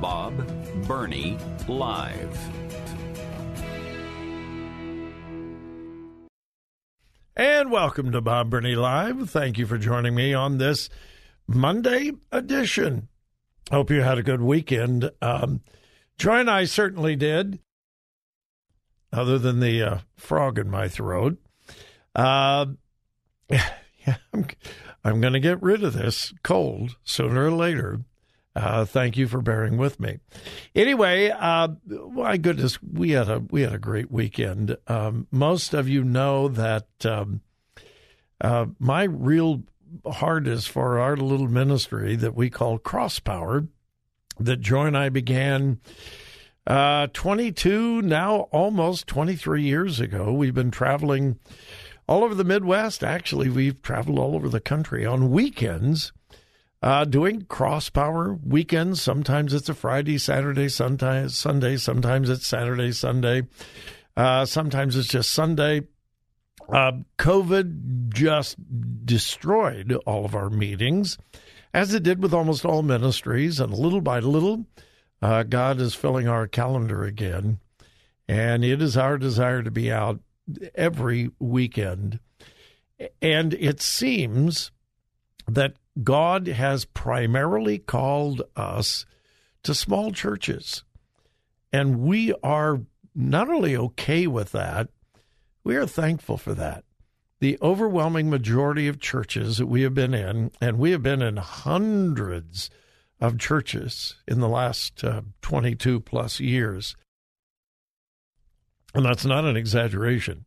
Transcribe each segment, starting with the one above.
Bob Burney Live. And welcome to Bob Burney Live. Thank you for joining me on this Monday edition. Hope you had a good weekend. Um, Joy and I certainly did, other than the uh, frog in my throat. Uh, yeah, I'm, I'm going to get rid of this cold sooner or later. Uh, thank you for bearing with me. Anyway, uh, my goodness, we had a we had a great weekend. Um, most of you know that um, uh, my real heart is for our little ministry that we call Cross Power, that Joy and I began uh, 22 now almost 23 years ago. We've been traveling all over the Midwest. Actually, we've traveled all over the country on weekends uh, doing cross power weekends. Sometimes it's a Friday, Saturday, sometimes Sunday. Sometimes it's Saturday, Sunday. Uh, sometimes it's just Sunday. Uh, COVID just destroyed all of our meetings, as it did with almost all ministries. And little by little, uh, God is filling our calendar again. And it is our desire to be out every weekend. And it seems that God has primarily called us to small churches. And we are not only okay with that, we are thankful for that. The overwhelming majority of churches that we have been in, and we have been in hundreds of churches in the last uh, 22 plus years, and that's not an exaggeration,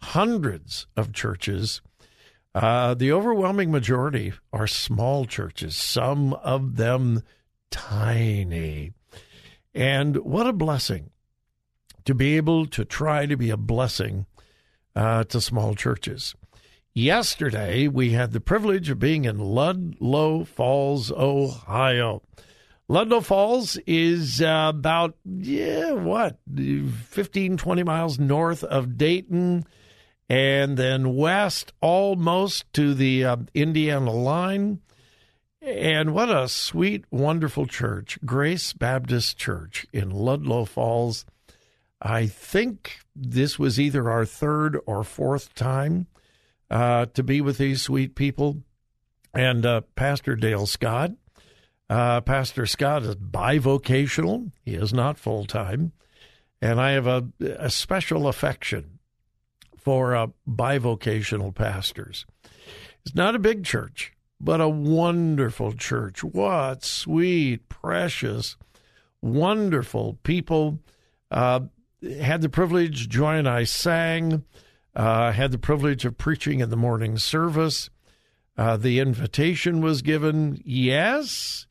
hundreds of churches uh, the overwhelming majority are small churches, some of them tiny. And what a blessing to be able to try to be a blessing uh, to small churches. Yesterday, we had the privilege of being in Ludlow Falls, Ohio. Ludlow Falls is uh, about, yeah, what, 15, 20 miles north of Dayton and then west almost to the uh, Indiana line. And what a sweet, wonderful church, Grace Baptist Church in Ludlow Falls. I think this was either our third or fourth time uh, to be with these sweet people. And uh, Pastor Dale Scott. Uh, Pastor Scott is bivocational, he is not full time. And I have a, a special affection for uh, bivocational pastors. It's not a big church, but a wonderful church. What sweet, precious, wonderful people. Uh, had the privilege, Joy and I sang, uh, had the privilege of preaching in the morning service. Uh, the invitation was given, yes.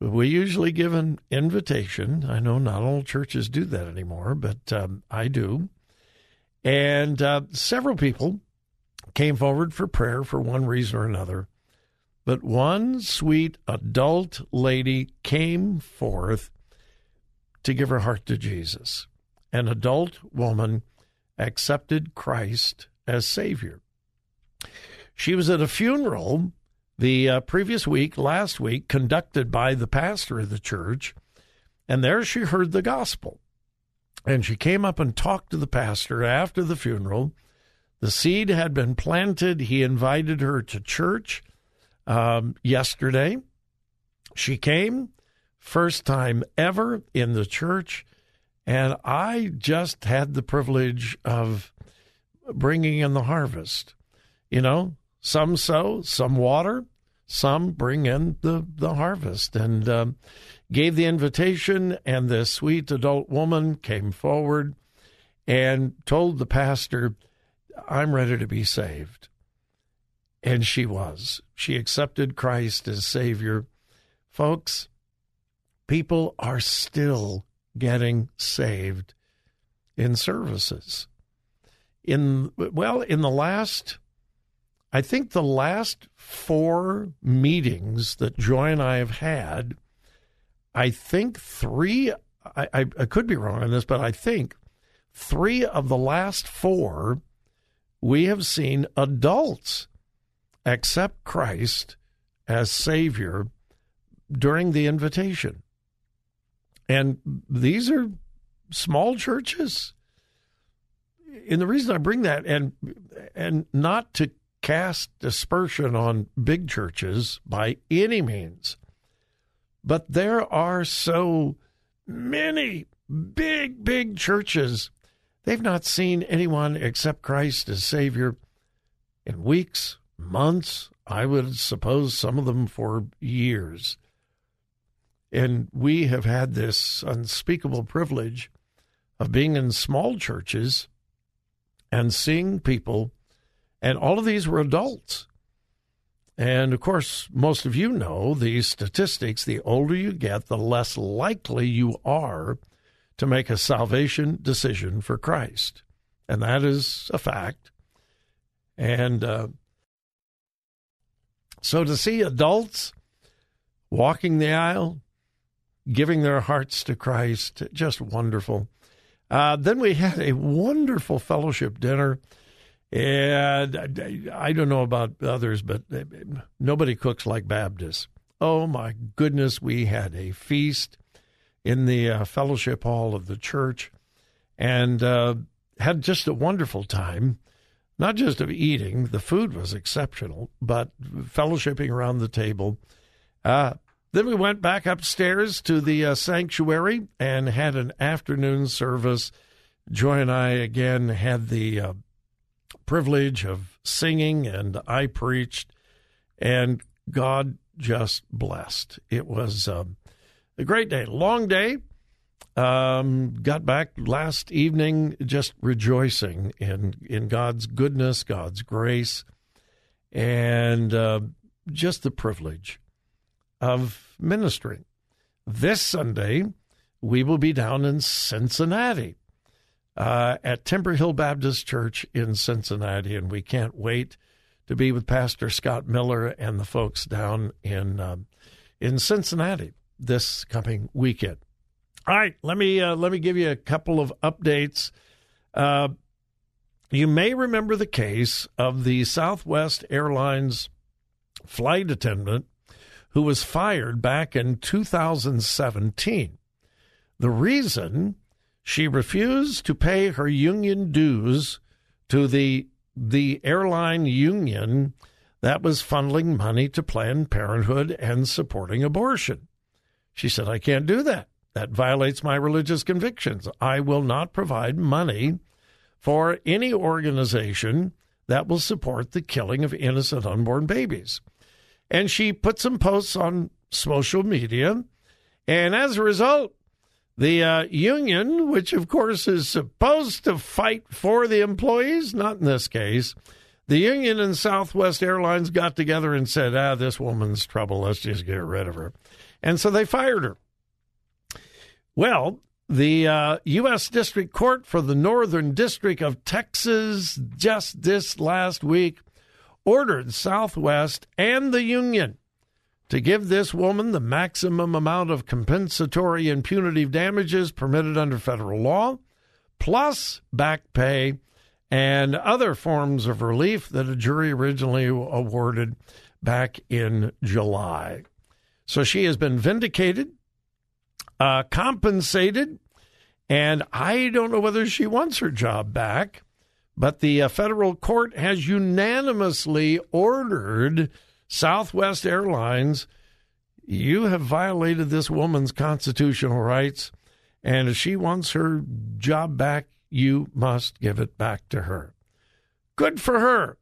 We usually give an invitation. I know not all churches do that anymore, but um, I do. And uh, several people came forward for prayer for one reason or another. But one sweet adult lady came forth to give her heart to Jesus. An adult woman accepted Christ as Savior. She was at a funeral the uh, previous week, last week, conducted by the pastor of the church, and there she heard the gospel. And she came up and talked to the pastor after the funeral. The seed had been planted. He invited her to church um, yesterday. She came, first time ever in the church, and I just had the privilege of bringing in the harvest. You know, some sow, some water, some bring in the, the harvest. And um, gave the invitation, and this sweet adult woman came forward and told the pastor, I'm ready to be saved. And she was. She accepted Christ as Savior. Folks, people are still getting saved in services. In well, in the last I think the last four meetings that Joy and I have had, I think three, I, I, I, could be wrong on this, but I think three of the last four, we have seen adults accept Christ as Savior during the invitation. And these are small churches. And the reason I bring that, and and not to cast dispersion on big churches by any means. But there are so many big, big churches. They've not seen anyone except Christ as Savior in weeks, months, I would suppose some of them for years. And we have had this unspeakable privilege of being in small churches and seeing people and all of these were adults. And of course, most of you know these statistics the older you get, the less likely you are to make a salvation decision for Christ. And that is a fact. And uh, so to see adults walking the aisle, giving their hearts to Christ, just wonderful. Uh, then we had a wonderful fellowship dinner and I don't know about others, but nobody cooks like Baptists. Oh my goodness, we had a feast in the uh, fellowship hall of the church and uh, had just a wonderful time. Not just of eating, the food was exceptional, but fellowshipping around the table. Uh, then we went back upstairs to the uh, sanctuary and had an afternoon service. Joy and I again had the uh, privilege of singing, and I preached, and God just blessed. It was um, a great day, long day. Um, got back last evening just rejoicing in in God's goodness, God's grace, and uh, just the privilege of ministering. This Sunday, we will be down in Cincinnati uh, at Timber Hill Baptist Church in Cincinnati, and we can't wait to be with Pastor Scott Miller and the folks down in um, in Cincinnati this coming weekend. All right, let me uh, let me give you a couple of updates. Uh, you may remember the case of the Southwest Airlines flight attendant who was fired back in 2017. The reason she refused to pay her union dues to the the airline union that was funneling money to Planned Parenthood and supporting abortion. She said, I can't do that. That violates my religious convictions. I will not provide money for any organization that will support the killing of innocent unborn babies. And she put some posts on social media. And as a result, the uh, union, which of course is supposed to fight for the employees, not in this case, The union and Southwest Airlines got together and said, ah, this woman's trouble. Let's just get rid of her. And so they fired her. Well, the uh, U.S. District Court for the Northern District of Texas just this last week ordered Southwest and the union to give this woman the maximum amount of compensatory and punitive damages permitted under federal law, plus back pay and other forms of relief that a jury originally awarded back in July. So she has been vindicated uh, compensated. And I don't know whether she wants her job back, but the uh, federal court has unanimously ordered Southwest Airlines you have violated this woman's constitutional rights, and if she wants her job back, you must give it back to her. Good for her.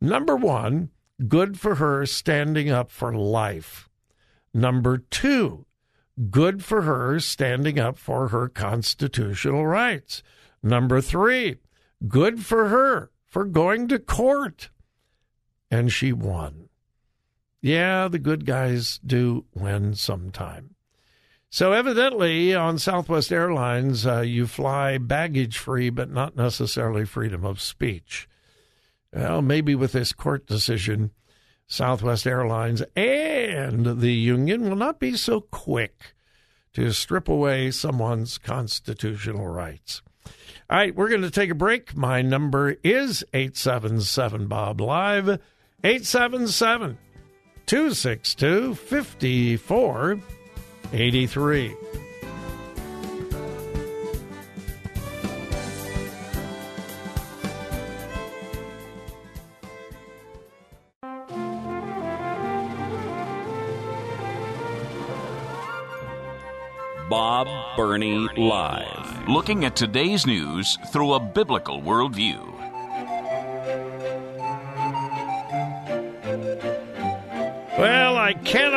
Number one, good for her standing up for life. Number two, Good for her standing up for her constitutional rights. Number three, good for her for going to court. And she won. Yeah, the good guys do win sometime. So, evidently, on Southwest Airlines, uh, you fly baggage free, but not necessarily freedom of speech. Well, maybe with this court decision, Southwest Airlines and the union will not be so quick to strip away someone's constitutional rights. All right, we're going to take a break. My number is 877 Bob Live, 877 262 5483. Bob Burney Live. Looking at today's news through a biblical worldview.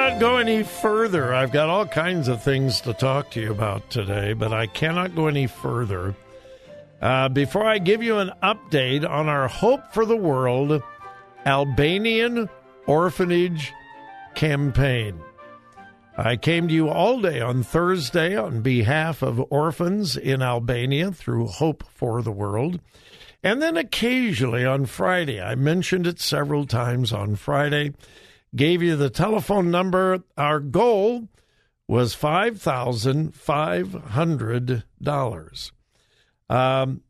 Cannot go any further. I've got all kinds of things to talk to you about today, but I cannot go any further. Uh, before I give you an update on our Hope for the World Albanian Orphanage campaign. I came to you all day on Thursday on behalf of orphans in Albania through Hope for the World. And then occasionally on Friday, I mentioned it several times on Friday, gave you the telephone number. Our goal was $5,500. Um,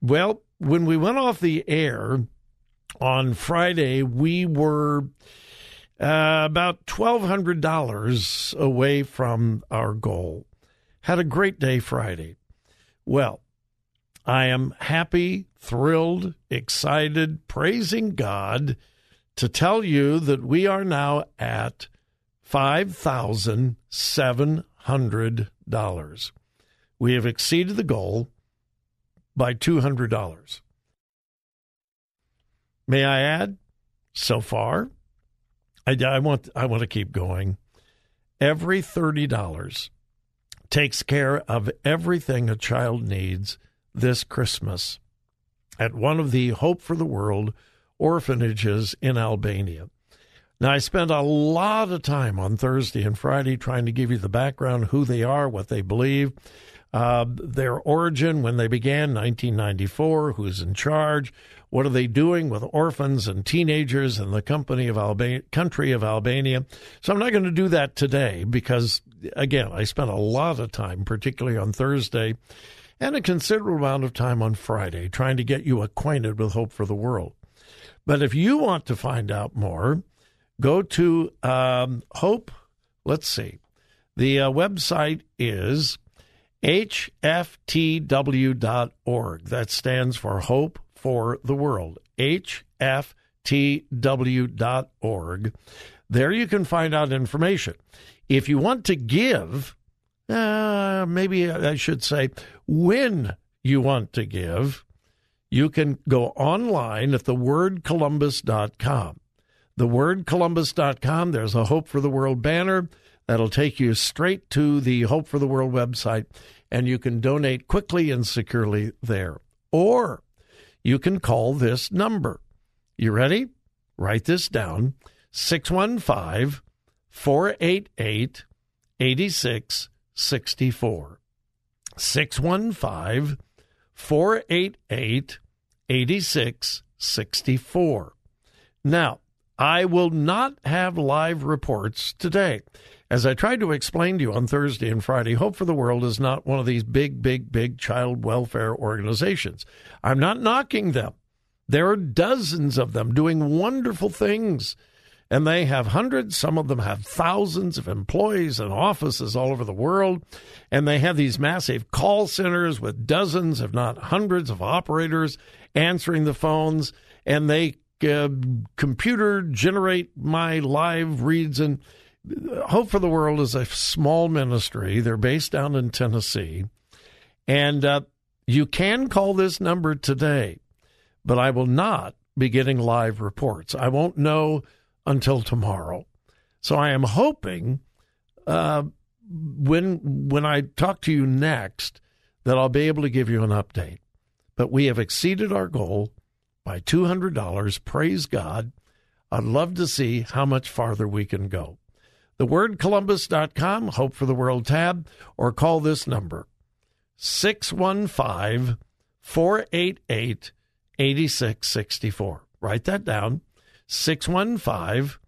well, when we went off the air on Friday, we were uh, about $1,200 away from our goal. Had a great day Friday. Well, I am happy, thrilled, excited, praising God to tell you that we are now at $5,700. We have exceeded the goal by $200. May I add, so far, I, I want I want to keep going. Every thirty dollars takes care of everything a child needs this Christmas at one of the Hope for the World orphanages in Albania. Now, I spent a lot of time on Thursday and Friday trying to give you the background, who they are, what they believe, uh, their origin, when they began, 1994, who's in charge, what are they doing with orphans and teenagers in the company of Alba- country of Albania? So I'm not going to do that today because, again, I spent a lot of time, particularly on Thursday, and a considerable amount of time on Friday trying to get you acquainted with Hope for the World. But if you want to find out more, go to um, Hope. Let's see. The uh, website is hftw.org. That stands for Hope for the World. hftw.org. There you can find out information. If you want to give, uh, maybe I should say, when you want to give, you can go online at thewordcolumbus.com. Thewordcolumbus.com, there's a Hope for the World banner that'll take you straight to the Hope for the World website, and you can donate quickly and securely there. Or you can call this number. You ready? Write this down 615 488 8664. 615 488 8664. Now, I will not have live reports today. As I tried to explain to you on Thursday and Friday, Hope for the World is not one of these big, big, big child welfare organizations. I'm not knocking them. There are dozens of them doing wonderful things. And they have hundreds, some of them have thousands of employees and offices all over the world. And they have these massive call centers with dozens, if not hundreds, of operators answering the phones. And they uh, computer generate my live reads. And Hope for the World is a small ministry. They're based down in Tennessee. And uh, you can call this number today but I will not be getting live reports. I won't know until tomorrow. So I am hoping uh, when when I talk to you next that I'll be able to give you an update. But we have exceeded our goal by two hundred dollars. Praise God. I'd love to see how much farther we can go. The word Columbus.com, Hope for the World tab, or call this number 615 488 8664. Write that down 615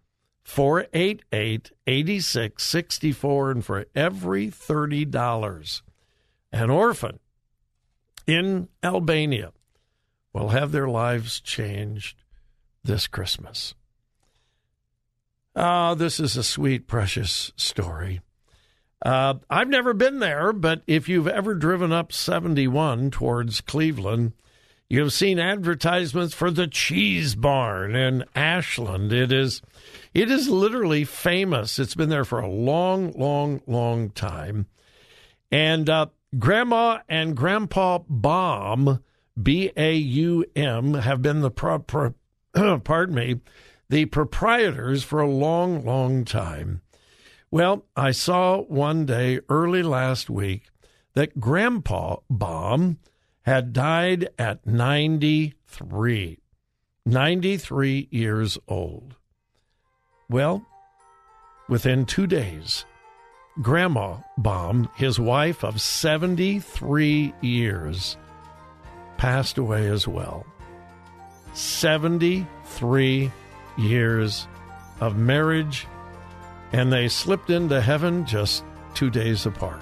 488 8664. And for every $30, an orphan in Albania will have their lives changed this Christmas. Ah, this is a sweet, precious story. Uh, I've never been there, but if you've ever driven up 71 towards Cleveland, you have seen advertisements for the Cheese Barn in Ashland. It is, it is literally famous. It's been there for a long, long, long time. And uh, Grandma and Grandpa Baum, B A U M, have been the pro, pro, pardon me, the proprietors for a long, long time. Well, I saw one day early last week that Grandpa Baum had died at 93. 93 years old. Well, within two days, Grandma Baum, his wife of 73 years, passed away as well. 73 years of marriage, and they slipped into heaven just two days apart.